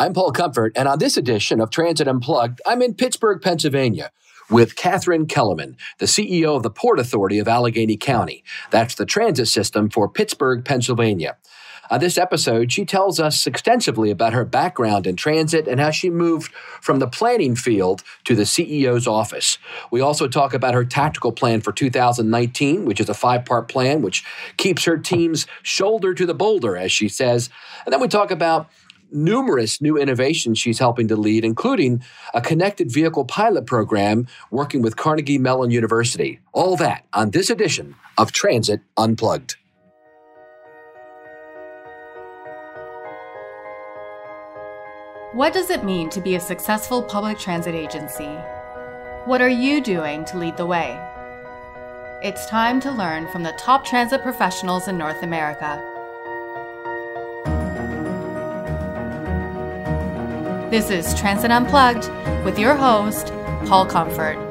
I'm Paul Comfort, and on this edition of Transit Unplugged, I'm in Pittsburgh, Pennsylvania with Katharine Kelleman, the CEO of the Port Authority of Allegheny County. That's the transit system for Pittsburgh, Pennsylvania. On this episode, she tells us extensively about her background in transit and how she moved from the planning field to the CEO's office. We also talk about her tactical plan for 2019, which is a five part plan which keeps her team's shoulder to the boulder, as she says. And then we talk about numerous new innovations she's helping to lead, including a connected vehicle pilot program working with Carnegie Mellon University. All that on this edition of Transit Unplugged. What does it mean to be a successful public transit agency? What are you doing to lead the way? It's time to learn from the top transit professionals in North America. This is Transit Unplugged with your host, Paul Comfort.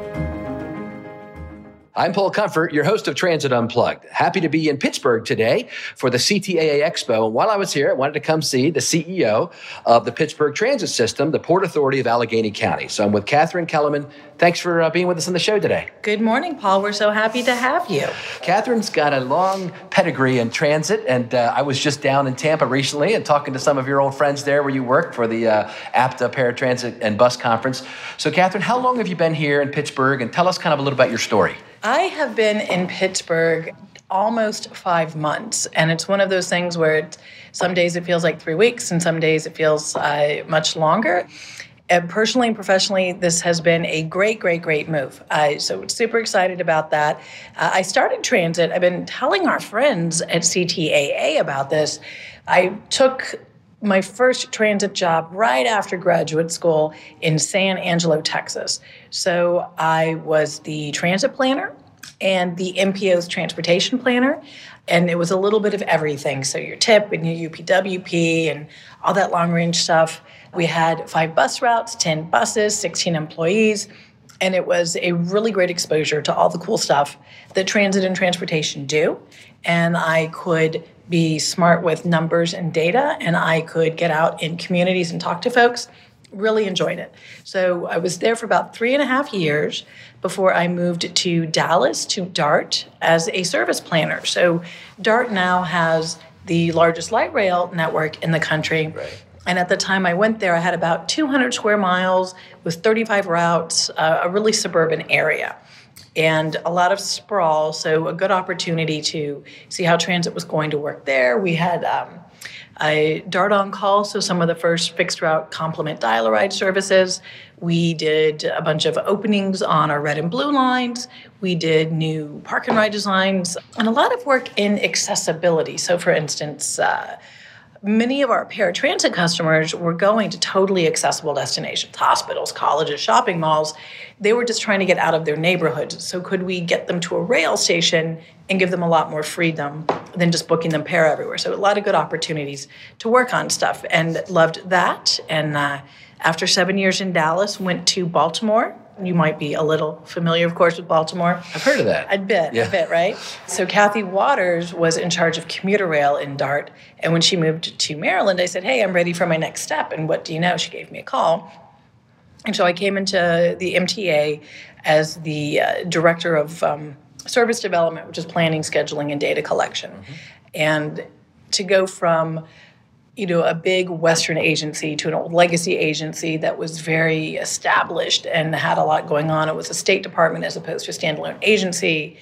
I'm Paul Comfort, your host of Transit Unplugged. Happy to be in Pittsburgh today for the CTAA Expo. And while I was here, I wanted to come see the CEO of the Pittsburgh Transit System, the Port Authority of Allegheny County. So I'm with Katharine Kelleman. Thanks for uh, being with us on the show today. Good morning, Paul. We're so happy to have you. Katharine's got a long pedigree in transit, and uh, I was just down in Tampa recently and talking to some of your old friends there where you work for the uh, APTA Paratransit and Bus Conference. So, Katharine, how long have you been here in Pittsburgh? And tell us kind of a little about your story. I have been in Pittsburgh almost five months, and it's one of those things where it, some days it feels like three weeks, and some days it feels uh, much longer. And personally and professionally, this has been a great, great, great move. Uh, so super excited about that. Uh, I started transit. I've been telling our friends at CTAA about this. I took my first transit job right after graduate school in San Angelo, Texas. So I was the transit planner and the MPO's transportation planner. And it was a little bit of everything. So your TIP and your UPWP and all that long range stuff. We had five bus routes, 10 buses, 16 employees. And it was a really great exposure to all the cool stuff that transit and transportation do. And I could be smart with numbers and data, and I could get out in communities and talk to folks. Really enjoyed it. So I was there for about three and a half years before I moved to Dallas to DART as a service planner. So DART now has the largest light rail network in the country. Right. And at the time I went there, I had about 200 square miles with 35 routes, uh, a really suburban area and a lot of sprawl. So, a good opportunity to see how transit was going to work there. We had um, a Dart on call, so some of the first fixed route complement dial ride services. We did a bunch of openings on our red and blue lines. We did new park and ride designs and a lot of work in accessibility. So, for instance, uh, many of our paratransit customers were going to totally accessible destinations hospitals colleges shopping malls. They were just trying to get out of their neighborhoods. So could we get them to a rail station and give them a lot more freedom than just booking them para everywhere? So a lot of good opportunities to work on stuff and loved that. And uh, after seven years in dallas went to baltimore you might be a little familiar, of course, with Baltimore. I've heard of that. A bit, yeah. a bit, right? So Kathy Waters was in charge of commuter rail in DART. And when she moved to Maryland, I said, hey, I'm ready for my next step. And what do you know? She gave me a call. And so I came into the MTA as the uh, director of um, service development, which is planning, scheduling, and data collection. Mm-hmm. And to go from you know, a big Western agency to an old legacy agency that was very established and had a lot going on. It was a State Department as opposed to a standalone agency.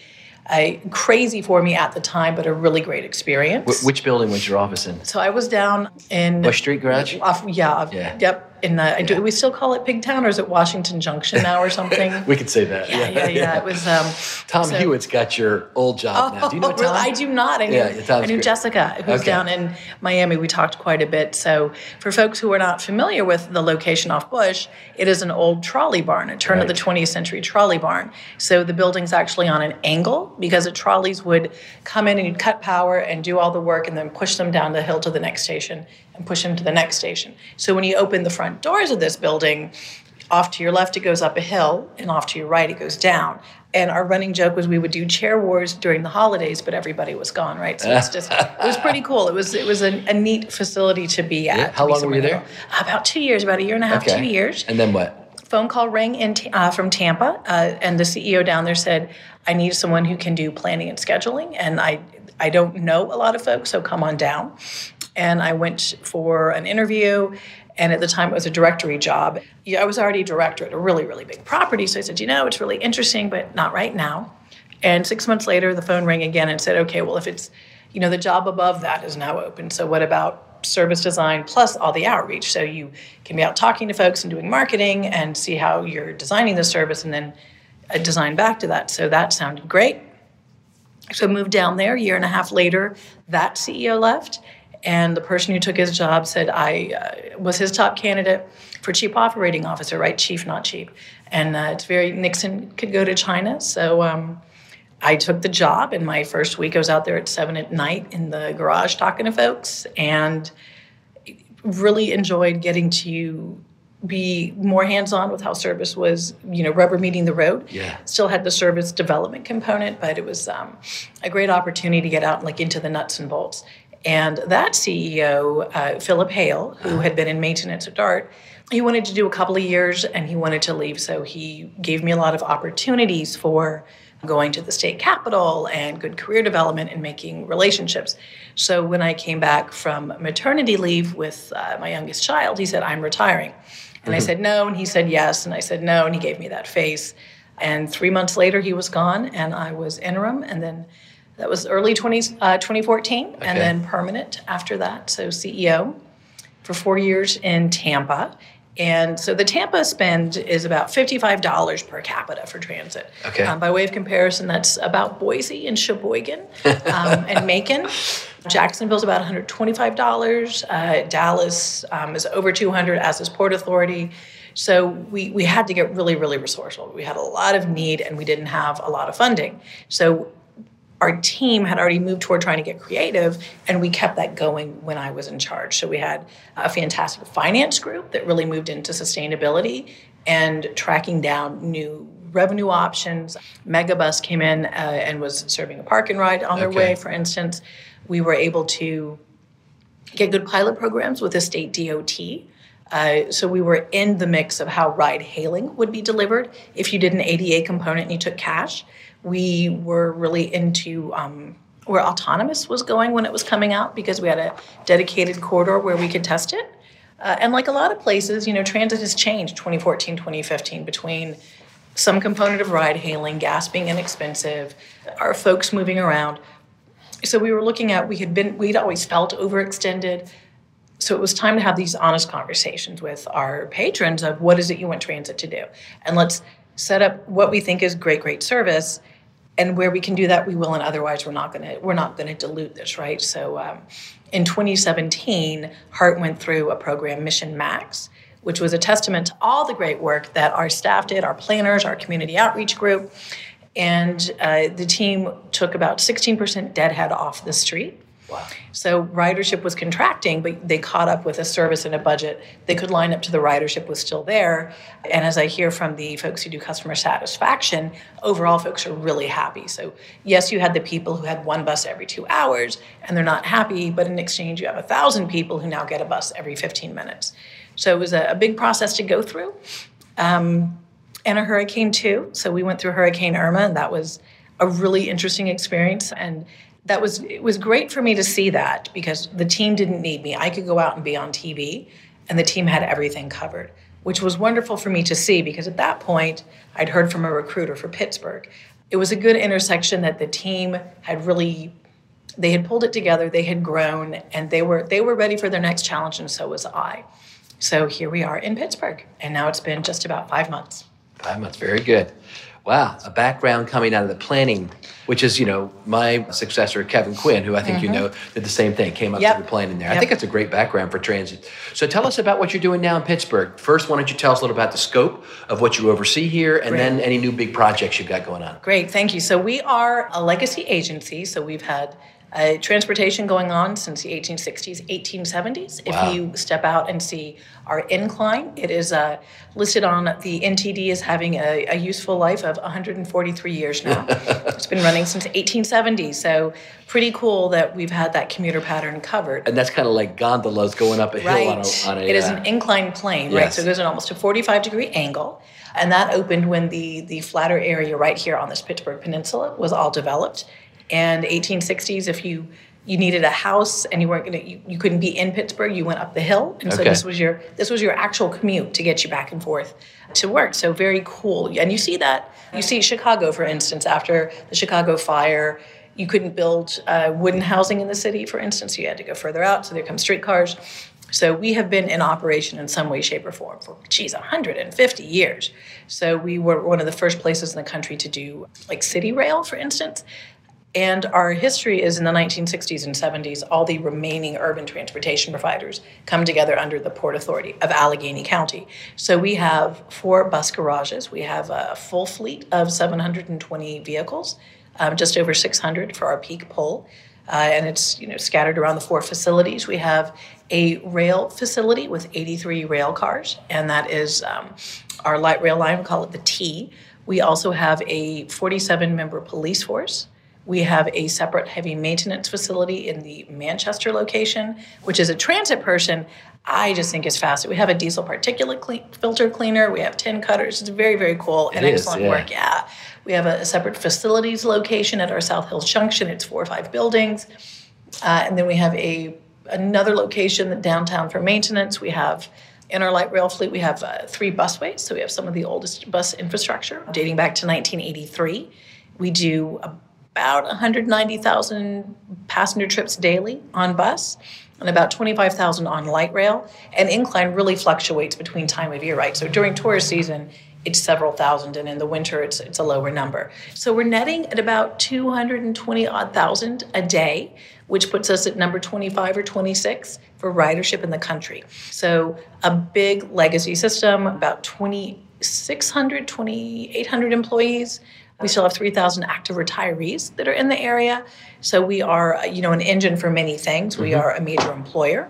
I, crazy for me at the time, but a really great experience. Wh- which building was your office in? So I was down in Bush Street Garage. Off, yeah, yeah, yep in the, do we still call it Pigtown or is it Washington Junction now or something? we could say that. Yeah, yeah, yeah. yeah. It was. Um, Tom so, Hewitt's got your old job oh, now. Do you know Tom? Really? I do not. I knew, yeah, I knew Jessica, who's okay. down in Miami. We talked quite a bit. So for folks who are not familiar with the location off Bush, it is an old trolley barn, a turn right. of the 20th century trolley barn. So the building's actually on an angle because the trolleys would come in and you'd cut power and do all the work and then push them down the hill to the next station and push them to the next station. So when you open the front doors of this building, off to your left it goes up a hill, and off to your right it goes down. And our running joke was we would do chair wars during the holidays, but everybody was gone, right? So it's just it was pretty cool. It was it was a, a neat facility to be at. Yeah. How long were you there? About two years, about a year and a half, two years And then what? phone call rang in uh, from Tampa, uh, and the CEO down there said, "I need someone who can do planning and scheduling." And I, I don't know a lot of folks, so come on down. And I went for an interview, and at the time it was a directory job. I was already a director at a really, really big property, so I said, "You know, it's really interesting, but not right now." And six months later, the phone rang again and said, "Okay, well, if it's, you know, the job above that is now open. So what about?" service design plus all the outreach. So you can be out talking to folks and doing marketing and see how you're designing the service and then uh, design back to that. So that sounded great. So I moved down there. A year and a half later, that CEO left. And the person who took his job said I uh, was his top candidate for chief operating officer, right? Chief, not cheap. And uh, it's very, Nixon could go to China. So um, I took the job, and my first week I was out there at seven at night in the garage talking to folks, and really enjoyed getting to be more hands-on with how service was, you know, rubber meeting the road. Yeah. Still had the service development component, but it was um, a great opportunity to get out like into the nuts and bolts. And that CEO, uh, Philip Hale, who had been in maintenance at Dart, he wanted to do a couple of years and he wanted to leave. So he gave me a lot of opportunities for going to the state capitol and good career development and making relationships. So when I came back from maternity leave with uh, my youngest child, he said, I'm retiring. And I said, no. And he said, yes. And I said, no. And he gave me that face. And three months later, he was gone and I was interim. And then that was early 20, uh, 2014 Okay. and then permanent after that. So CEO for four years in Tampa. And so the Tampa spend is about $55 per capita for transit. Okay. Um, by way of comparison, that's about Boise and Sheboygan um, and Macon. Jacksonville's about $125. Uh, Dallas um, is over 200 as is Port Authority. So we, we had to get really, really resourceful. We had a lot of need and we didn't have a lot of funding. So our team had already moved toward trying to get creative, and we kept that going when I was in charge. So we had a fantastic finance group that really moved into sustainability and tracking down new revenue options. Megabus came in uh, and was serving a park and ride on their Okay. way, for instance. We were able to get good pilot programs with the state DOT. Uh, so we were in the mix of how ride hailing would be delivered if you did an ADA component and you took cash. We were really into um, where autonomous was going when it was coming out because we had a dedicated corridor where we could test it. Uh, and like a lot of places, you know, transit has changed 2014, 2015 between some component of ride hailing, gas being inexpensive, our folks moving around. So we were looking at we had been we'd always felt overextended. So it was time to have these honest conversations with our patrons of what is it you want transit to do? And let's set up what we think is great great service and where we can do that we will and otherwise we're not going to we're not going to dilute this right so um, in 2017 hart went through a program mission max which was a testament to all the great work that our staff did our planners our community outreach group and uh, the team took about 16% deadhead off the street. Wow. So ridership was contracting, but they caught up with a service and a budget. They could line up to the ridership was still there. And as I hear from the folks who do customer satisfaction, overall folks are really happy. So yes, you had the people who had one bus every two hours and they're not happy, but in exchange you have a thousand people who now get a bus every 15 minutes. So it was a, a big process to go through. Um, and a hurricane too. So we went through Hurricane Irma, and that was a really interesting experience. And that was it was great for me to see that because the team didn't need me. I could go out and be on TV, and the team had everything covered, which was wonderful for me to see because at that point I'd heard from a recruiter for Pittsburgh. It was a good intersection that the team had really they had pulled it together, they had grown, and they were they were ready for their next challenge, and so was I. So here we are in Pittsburgh, and now it's been just about five months. Five months, very good. Wow, a background coming out of the planning, which is, you know, my successor, Kevin Quinn, who I think you know, did the same thing, came up Mm-hmm. Yep. through planning there. I think it's a great background for transit. So tell us about what you're doing now in Pittsburgh. First, why don't you tell us a little about the scope of what you oversee here, and Great. then any new big projects you've got going on. Great, thank you. So we are a legacy agency. So we've had uh, transportation going on since the 1860s, 1870s. Wow. If you step out and see our incline, it is uh, listed on the NTD as having a, a useful life of 143 years now. it's been running since 1870, so pretty cool that we've had that commuter pattern covered. And that's kind of like gondolas going up a hill Right. on a. On a it is uh, an inclined plane, right? So it goes at almost a 45 degree angle. And that opened when the, the flatter area right here on this Pittsburgh Peninsula was all developed. And 1860s, if you you needed a house and you weren't gonna you, you couldn't be in Pittsburgh, you went up the hill. And so this was your this was your actual commute to get you back and forth to work. So very cool. And you see that you see Chicago, for instance, after the Chicago fire, you couldn't build uh, wooden housing in the city, for instance. You had to go further out. So there come streetcars. So we have been in operation in some way, shape, or form for, geez, 150 years. So we were one of the first places in the country to do like city rail, for instance. And our history is in the 1960s and 70s, all the remaining urban transportation providers come together under the Port Authority of Allegheny County. So we have four bus garages. We have a full fleet of 720 vehicles, um, just over 600 for our peak pull. Uh, and it's you know scattered around the four facilities. We have a rail facility with 83 rail cars, and that is um, our light rail line. We call it the T. We also have a 47 member police force. We have a separate heavy maintenance facility in the Manchester location, which is a transit person. I just think is fast. We have a diesel particulate cle- filter cleaner. We have tin cutters. It's very, very cool and is, excellent yeah. work. Yeah. We have a separate facilities location at our South Hills Junction. It's four or five buildings. Uh, and then we have a another location downtown for maintenance. We have in our light rail fleet, we have uh, three busways. So we have some of the oldest bus infrastructure dating back to 1983. We do about 190,000 passenger trips daily on bus and about 25,000 on light rail. And incline really fluctuates between time of year, right? So during tourist season, it's several thousand, and in the winter, it's, it's a lower number. So we're netting at about 220 odd thousand a day, which puts us at number 25 or 26 for ridership in the country. So a big legacy system, about 2,600, 2,800 employees. We still have 3,000 active retirees that are in the area. So we are, uh, you know, an engine for many things. We are a major employer.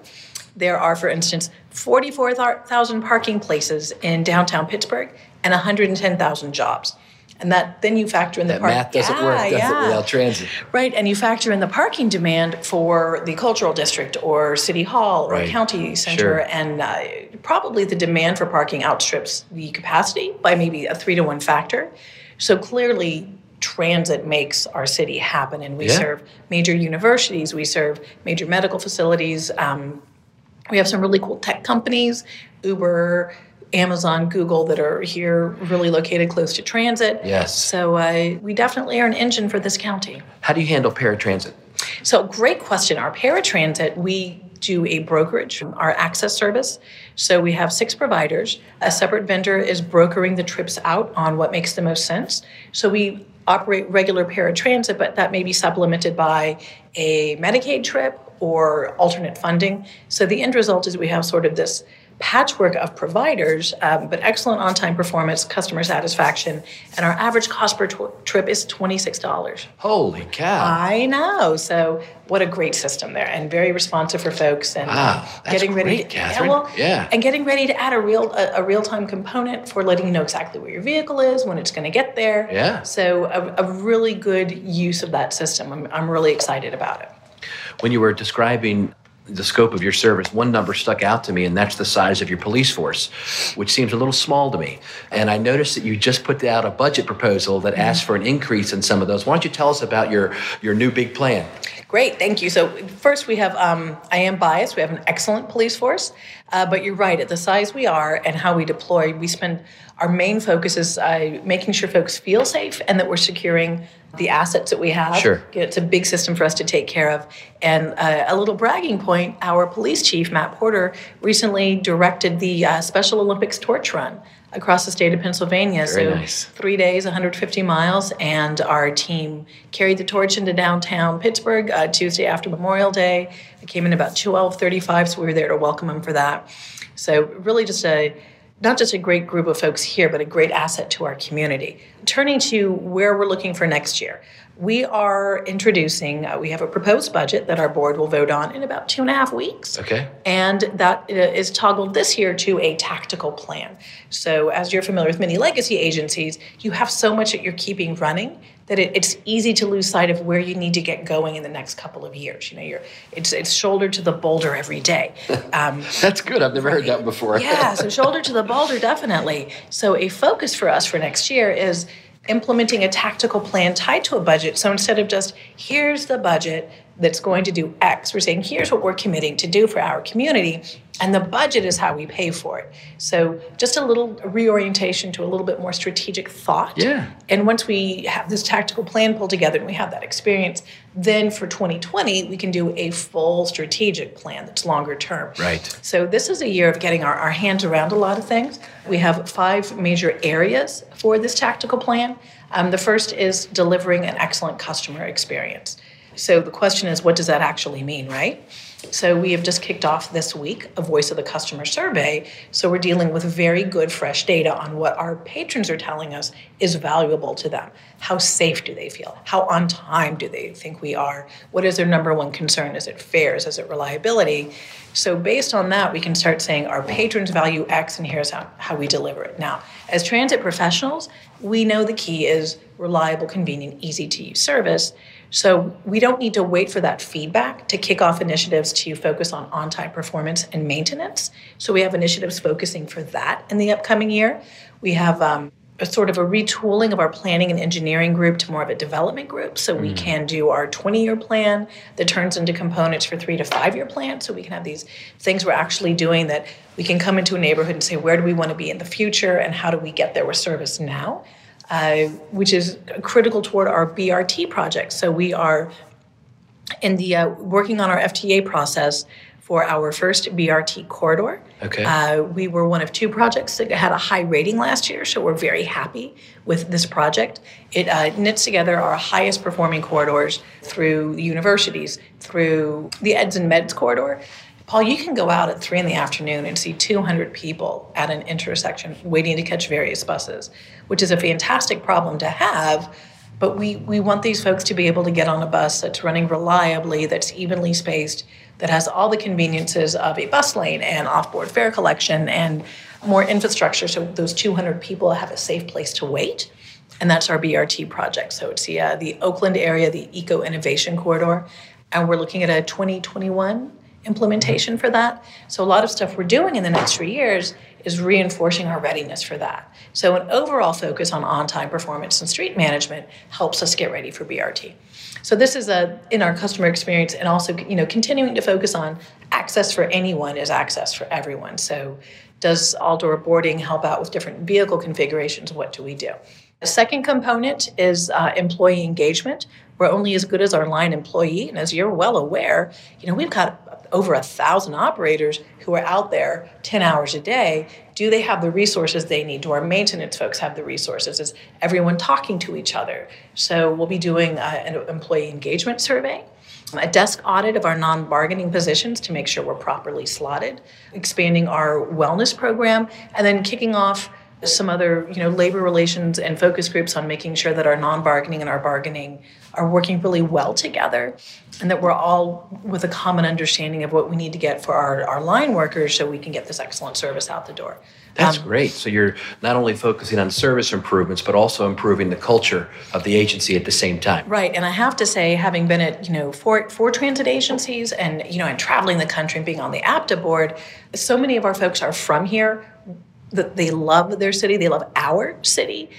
There are, for instance, 44,000 parking places in downtown Pittsburgh and 110,000 jobs. And that then you factor in the that park- math doesn't work, does yeah. it, without transit? Right, and you factor in the parking demand for the cultural district or city hall or Right. county center, Sure. and uh, probably the demand for parking outstrips the capacity by maybe a three to one factor. So clearly, transit makes our city happen, and we Yeah. serve major universities, we serve major medical facilities. Um, we have some really cool tech companies, Uber, Amazon, Google, that are here, really located close to transit. Yes. So uh, we definitely are an engine for this county. How do you handle paratransit? So, great question. Our paratransit, we do a brokerage, our access service. So, we have six providers. A separate vendor is brokering the trips out on what makes the most sense. So, we operate regular paratransit, but that may be supplemented by a Medicaid trip or alternate funding. So, the end result is we have sort of this patchwork of providers, um, but excellent on time performance, customer satisfaction, and our average cost per tw- trip is $26. Holy cow. I know. So what a great system there, and very responsive for folks, and Wow, that's getting ready. great, to, yeah, Katharine. well, Yeah. and getting ready to add a real a, a real time component for letting you know exactly where your vehicle is, when it's going to get there. Yeah. So a, a really good use of that system. I'm I'm really excited about it. when you were describing the scope of your service, one number stuck out to me, and that's the size of your police force, which seems a little small to me. And I noticed that you just put out a budget proposal that asks for an increase in some of those. Why don't you tell us about your, your new big plan? Great, thank you. So first, we have um, I am biased. We have an excellent police force, uh, but you're right. At the size we are and how we deploy, we spend our main focus is uh, making sure folks feel safe and that we're securing the assets that we have. Sure. it's a big system for us to take care of. And uh, a little bragging point: our police chief Matt Porter recently directed the uh, Special Olympics torch run across the state of Pennsylvania. Very so nice. three days, 150 miles, and our team carried the torch into downtown Pittsburgh uh, Tuesday after Memorial Day. It came in about 12:35, so we were there to welcome them for that. So really, just a not just a great group of folks here, but a great asset to our community. Turning to where we're looking for next year, we are introducing, uh, we have a proposed budget that our board will vote on in about two and a half weeks. Okay. And that uh, is toggled this year to a tactical plan. So, as you're familiar with many legacy agencies, you have so much that you're keeping running that it, it's easy to lose sight of where you need to get going in the next couple of years. You know, you're it's it's shoulder to the boulder every day. Um, That's good. I've never heard that before. yeah, so shoulder to the boulder, definitely. So a focus for us for next year is implementing a tactical plan tied to a budget. So instead of just here's the budget that's going to do X, we're saying here's what we're committing to do for our community, and the budget is how we pay for it. So just a little reorientation to a little bit more strategic thought. Yeah. And once we have this tactical plan pulled together and we have that experience, then for 2020 we can do a full strategic plan that's longer term. Right. So this is a year of getting our, our hands around a lot of things. We have five major areas for this tactical plan. Um, the first is delivering an excellent customer experience. So the question is, what does that actually mean, right? So we have just kicked off this week a Voice of the Customer survey. So we're dealing with very good, fresh data on what our patrons are telling us is valuable to them. How safe do they feel? How on time do they think we are? What is their number one concern? Is it fares? Is it reliability? So based on that, we can start saying our patrons value X and here's how, how we deliver it. Now, as transit professionals, we know the key is reliable, convenient, easy to use service. So we don't need to wait for that feedback to kick off initiatives to focus on on time performance and maintenance. So we have initiatives focusing for that in the upcoming year. We have um, a sort of a retooling of our planning and engineering group to more of a development group. So we mm. can do our 20 year plan that turns into components for three to five year plans. So we can have these things we're actually doing that we can come into a neighborhood and say, where do we want to be in the future and how do we get there with service now? Uh, which is critical toward our BRT project. So we are in the uh, working on our FTA process for our first BRT corridor. Okay. Uh, we were one of two projects that had a high rating last year, so we're very happy with this project. It uh, knits together our highest performing corridors through universities, through the EDS and MEDS corridor, Paul, you can go out at three in the afternoon and see 200 people at an intersection waiting to catch various buses, which is a fantastic problem to have. But we, we want these folks to be able to get on a bus that's running reliably, that's evenly spaced, that has all the conveniences of a bus lane and off-board fare collection and more infrastructure so those 200 people have a safe place to wait. And that's our BRT project. So it's the, uh, the Oakland area, the Eco Innovation Corridor. And we're looking at a 2021 implementation for that. So a lot of stuff we're doing in the next three years is reinforcing our readiness for that. So an overall focus on on-time performance and street management helps us get ready for BRT. So this is a in our customer experience and also you know continuing to focus on access for anyone is access for everyone. So does all-door boarding help out with different vehicle configurations? What do we do? The second component is uh, employee engagement. We're only as good as our line employee, and as you're well aware, you know we've got over a thousand operators who are out there 10 hours a day do they have the resources they need do our maintenance folks have the resources is everyone talking to each other so we'll be doing uh, an employee engagement survey a desk audit of our non-bargaining positions to make sure we're properly slotted expanding our wellness program and then kicking off some other you know labor relations and focus groups on making sure that our non-bargaining and our bargaining are working really well together and that we're all with a common understanding of what we need to get for our, our line workers so we can get this excellent service out the door. That's um, great. So you're not only focusing on service improvements but also improving the culture of the agency at the same time. Right. And i have to say having been at you know four, four transit agencies and you know and traveling the country and being on the apta board so many of our folks are from here that they love their city, they love our city.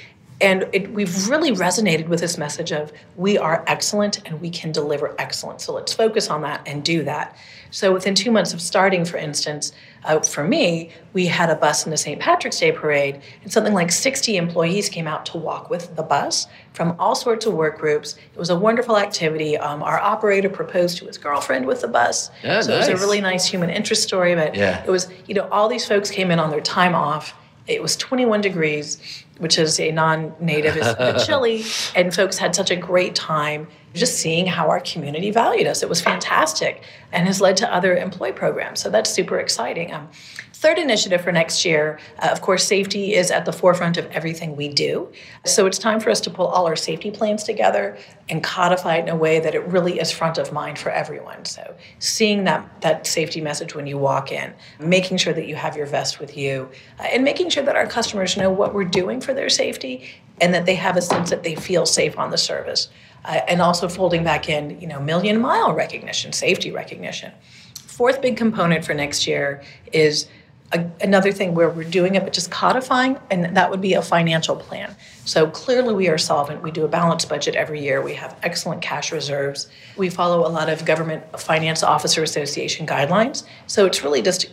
And it, we've really resonated with this message of we are excellent and we can deliver excellence. So let's focus on that and do that. So within two months of starting, for instance, uh, for me, we had a bus in the St. Patrick's Day parade, and something like 60 employees came out to walk with the bus from all sorts of work groups. It was a wonderful activity. Um, our operator proposed to his girlfriend with the bus. Oh, so nice. it was a really nice human interest story, but yeah. it was, you know, all these folks came in on their time off. It was 21 degrees, which is a non native, is chilly, and folks had such a great time just seeing how our community valued us. It was fantastic and has led to other employee programs. So that's super exciting. Um, third initiative for next year, uh, of course, safety is at the forefront of everything we do. So it's time for us to pull all our safety plans together and codify it in a way that it really is front of mind for everyone. So seeing that that safety message when you walk in, making sure that you have your vest with you, uh, and making sure that our customers know what we're doing for their safety and that they have a sense that they feel safe on the service uh, and also folding back in, you know, million mile recognition, safety recognition. Fourth big component for next year is a, another thing where we're doing it, but just codifying, and that would be a financial plan. So clearly, we are solvent. We do a balanced budget every year. We have excellent cash reserves. We follow a lot of Government Finance Officer Association guidelines. So it's really just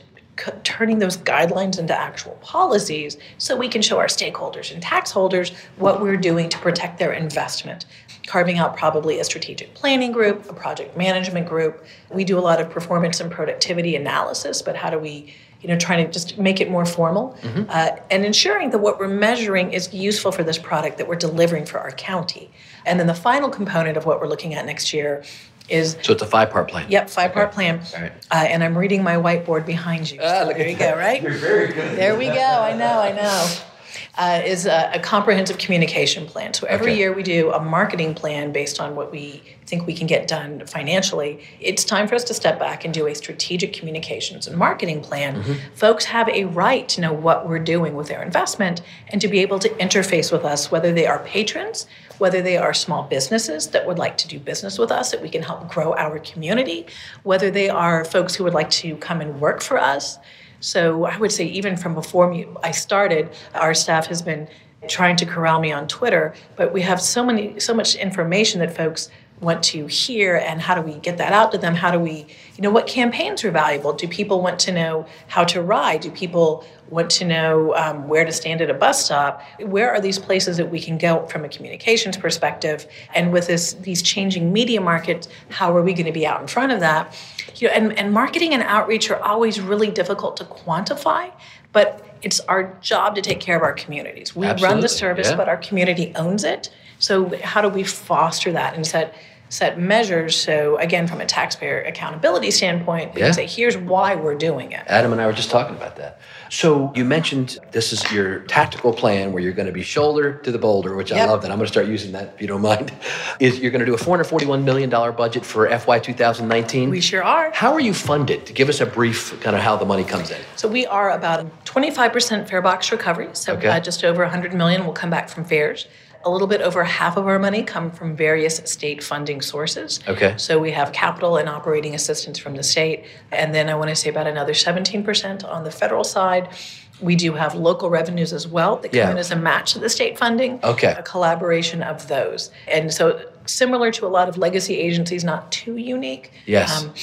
turning those guidelines into actual policies so we can show our stakeholders and tax holders what we're doing to protect their investment carving out probably a strategic planning group, a project management group. We do a lot of performance and productivity analysis, but how do we, you know, trying to just make it more formal mm-hmm. uh, and ensuring that what we're measuring is useful for this product that we're delivering for our county. And then the final component of what we're looking at next year is so it's a five part plan. Yep, five part plan. All right. Uh, and I'm reading my whiteboard behind you. Ah, so there you go, right? You're very good. There we go. I know. I know uh, is a, a, comprehensive communication plan. So every okay. year we do a marketing plan based on what we think we can get done financially. It's time for us to step back and do a strategic communications and marketing plan. Mm-hmm. Folks have a right to know what we're doing with their investment and to be able to interface with us, whether they are patrons, whether they are small businesses that would like to do business with us, that we can help grow our community, whether they are folks who would like to come and work for us. So I would say, even from before I started, our staff has been trying to corral me on Twitter, but we have so many, so much information that folks want to hear and how do we get that out to them? How do we you know what campaigns are valuable? Do people want to know how to ride? Do people want to know um, where to stand at a bus stop where are these places that we can go from a communications perspective and with this these changing media markets how are we going to be out in front of that you know and, and marketing and outreach are always really difficult to quantify but it's our job to take care of our communities we Absolutely. run the service yeah. but our community owns it so how do we foster that and set set measures? So again, from a taxpayer accountability standpoint, we yeah. can say here's why we're doing it. Adam and I were just talking about that. So you mentioned this is your tactical plan where you're going to be shoulder to the boulder, which yep. I love that. I'm going to start using that if you don't mind. Is you're going to do a 441 million dollar budget for FY 2019? We sure are. How are you funded? To give us a brief kind of how the money comes in. So we are about 25% fare box recovery. So okay. uh, just over 100 million will come back from fares a little bit over half of our money come from various state funding sources. Okay. So we have capital and operating assistance from the state, and then I want to say about another 17% on the federal side. We do have local revenues as well that come yeah. in as a match to the state funding. Okay. A collaboration of those. And so similar to a lot of legacy agencies, not too unique. Yes. Um,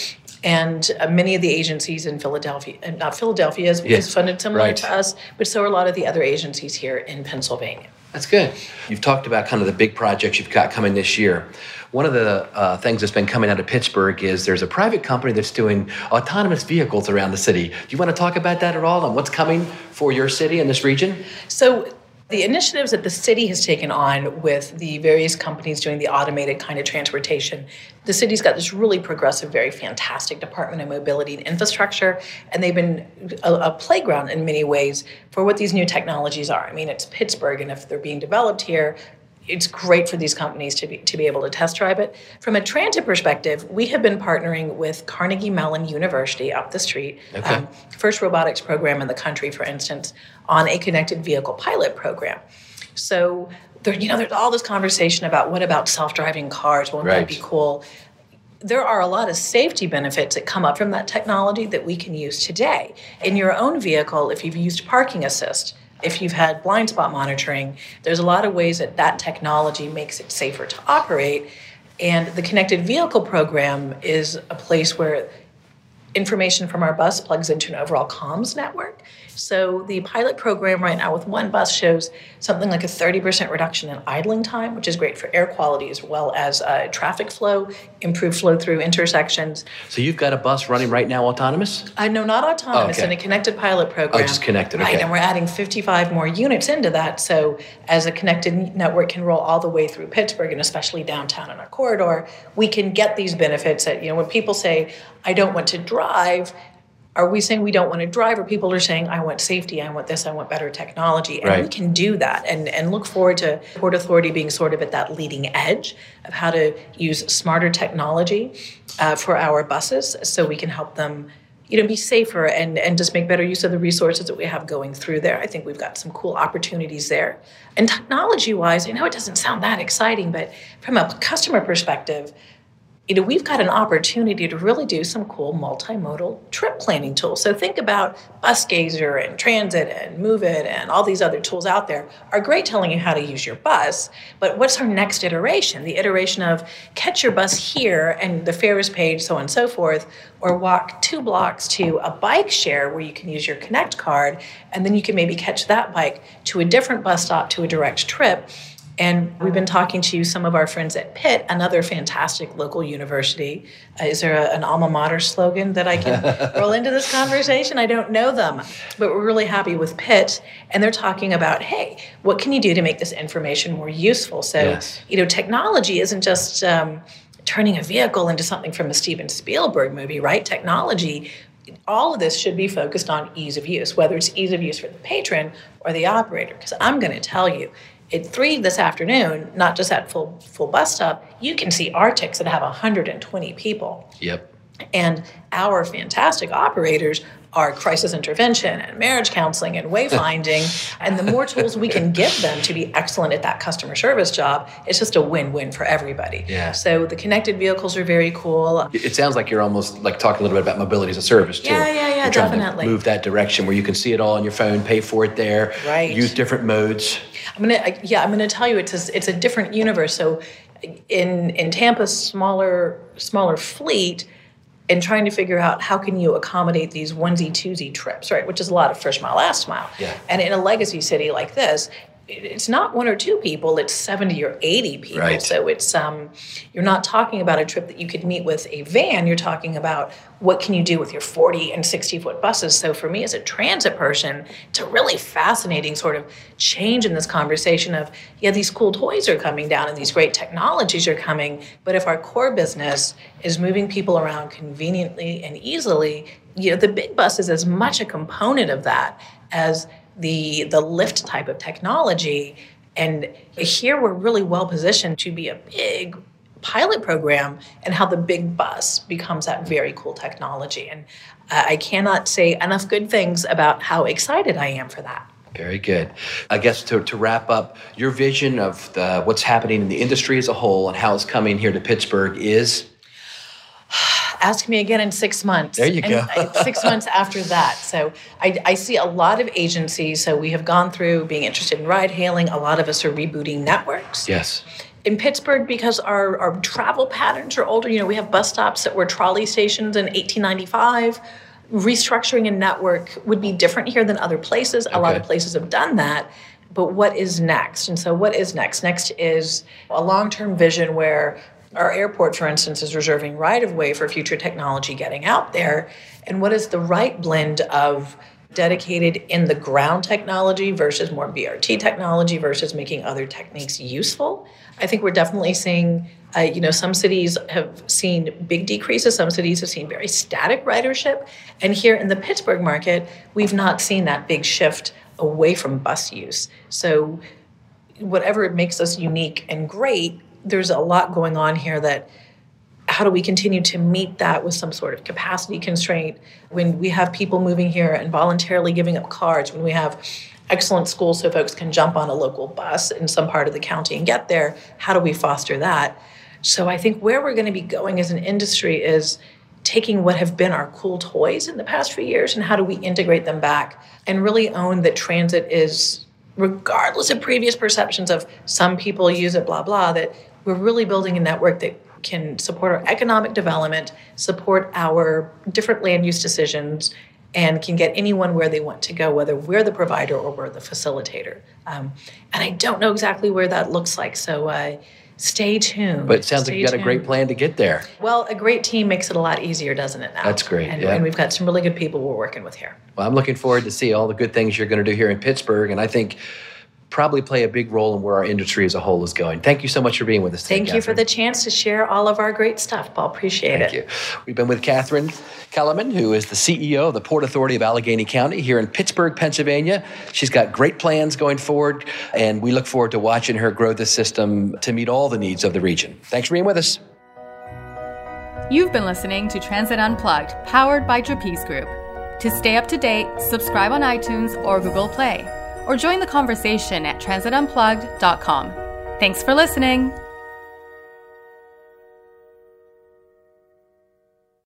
and uh, many of the agencies in Philadelphia, and not Philadelphia is, yes. is funded similar right. to us, but so are a lot of the other agencies here in Pennsylvania. That's good. You've talked about kind of the big projects you've got coming this year. One of the uh, things that's been coming out of Pittsburgh is there's a private company that's doing autonomous vehicles around the city. Do you want to talk about that at all and what's coming for your city and this region? So, the initiatives that the city has taken on with the various companies doing the automated kind of transportation, the city's got this really progressive, very fantastic Department of Mobility and Infrastructure, and they've been a, a, playground in many ways for what these new technologies are. I mean, it's Pittsburgh, and if they're being developed here, it's great for these companies to be, to be able to test drive it. From a transit perspective, we have been partnering with Carnegie Mellon University up the street, okay. um, first robotics program in the country, for instance, on a connected vehicle pilot program. So there, you know, there's all this conversation about what about self-driving cars? Won't right. that be cool? There are a lot of safety benefits that come up from that technology that we can use today. In your own vehicle, if you've used parking assist, if you've had blind spot monitoring, there's a lot of ways that that technology makes it safer to operate. And the connected vehicle program is a place where information from our bus plugs into an overall comms network. So the pilot program right now with one bus shows something like a 30% reduction in idling time, which is great for air quality as well as uh, traffic flow, improved flow through intersections. So you've got a bus running right now autonomous? I uh, know not autonomous okay. in a connected pilot program. Oh, just connected. Right, and we're adding 55 more units into that. So as a connected network can roll all the way through Pittsburgh and especially downtown in our corridor, we can get these benefits. That you know, when people say, "I don't want to drive," are we saying we don't want to drive? Or people are saying i want safety i want this i want better technology. And Right. we can do that and, and look forward to port authority being sort of at that leading edge of how to use smarter technology uh, for our buses so we can help them you know be safer and and just make better use of the resources that we have going through there. I think we've got some cool opportunities there. And technology wise i know it doesn't sound that exciting but from a customer perspective you know, we've got an opportunity to really do some cool multimodal trip planning tools. So think about BusGazer and Transit and Moovit and all these other tools out there are great telling you how to use your bus. But what's our next iteration? The iteration of catch your bus here and the fare is paid, so on and so forth, or walk two blocks to a bike share where you can use your Connect card and then you can maybe catch that bike to a different bus stop to a direct trip. And we've been talking to some of our friends at Pitt, another fantastic local university. Uh, is there a, an alma mater slogan that I can roll into this conversation? I don't know them, but we're really happy with Pitt. And they're talking about, hey, what can you do to make this information more useful? So, Yes. you know, technology isn't just um, turning a vehicle into something from a Steven Spielberg movie, right? Technology all of this should be focused on ease of use, whether it's ease of use for the patron or the operator. Because I'm going to tell you, at three this afternoon, not just at full full bus stop, you can see our Arctics that have 120 people. Yep. And our fantastic operators are crisis intervention and marriage counseling and wayfinding. and the more tools we can give them to be excellent at that customer service job, it's just a win-win for everybody. Yeah. So the connected vehicles are very cool. It sounds like you're almost like talking a little bit about mobility as a service too. Yeah, yeah, yeah, You're trying to definitely. move that direction where you can see it all on your phone, pay for it there, Right. use different modes. I'm gonna yeah I'm gonna tell you it's a, it's a different universe. So in in Tampa's smaller smaller fleet and trying to figure out how can you accommodate these onesie twosie trips right which is a lot of first mile last mile Yeah. and in a legacy city like this it's not one or two people it's 70 or 80 people Right. so it's um you're not talking about a trip that you could meet with a van you're talking about what can you do with your 40 and 60 foot buses so for me as a transit person it's a really fascinating sort of change in this conversation of yeah these cool toys are coming down and these great technologies are coming but if our core business is moving people around conveniently and easily you know the big bus is as much a component of that as the the lift type of technology. And here we're really well positioned to be a big pilot program and how the big bus becomes that very cool technology. And uh, i cannot say enough good things about how excited i am for that. Very good. I guess to, to wrap up, your vision of the, what's happening in the industry as a whole and how it's coming here to Pittsburgh is ask me again in six months. There you And, go. six months after that. So I, I see a lot of agencies. So we have gone through being interested in ride hailing. A lot of us are rebooting networks. yes. In Pittsburgh, because our, our travel patterns are older, you know, we have bus stops that were trolley stations in 1895. Restructuring a network would be different here than other places. Okay. A lot of places have done that. But what is next? And so, what is next? Next is a long term vision where our airport, for instance, is reserving right of way for future technology getting out there. And what is the right blend of dedicated in the ground technology versus more BRT technology versus making other techniques useful? I think we're definitely seeing. Uh, you know, some cities have seen big decreases. Some cities have seen very static ridership, and here in the Pittsburgh market, we've not seen that big shift away from bus use. So, whatever makes us unique and great, there's a lot going on here that how do we continue to meet that with some sort of capacity constraint when we have people moving here and voluntarily giving up cars, when we have excellent schools so folks can jump on a local bus in some part of the county and get there? How do we foster that? So I think where we're going to be going as an industry is taking what have been our cool toys in the past few years and how do we integrate them back and really own that transit is regardless of previous perceptions of some people use it blah blah that we're really building a network that can support our economic development support our different land use decisions and can get anyone where they want to go, whether we're the provider or we're the facilitator. Um, and I don't know exactly where that looks like. So, uh, stay tuned. But it sounds Stay like you got a great plan to get there. Well, a great team makes it a lot easier, doesn't it? Now That's great, and, yeah. and we've got some really good people we're working with here. Well, I'm looking forward to see all the good things you're going to do here in Pittsburgh, and I think probably play a big role in where our industry as a whole is going. Thank you so much for being with us today. Thank you for the chance to share all of our great stuff, Paul. Appreciate Thank it. Thank you. We've been with Katharine Kelleman, who is the CEO of the Port Authority of Allegheny County here in Pittsburgh, Pennsylvania. She's got great plans going forward, and we look forward to watching her grow the system to meet all the needs of the region. Thanks for being with us. You've been listening to Transit Unplugged, powered by Trapeze Group. To stay up to date, subscribe on iTunes or Google Play, or join the conversation at transitunplugged.com. Thanks for listening.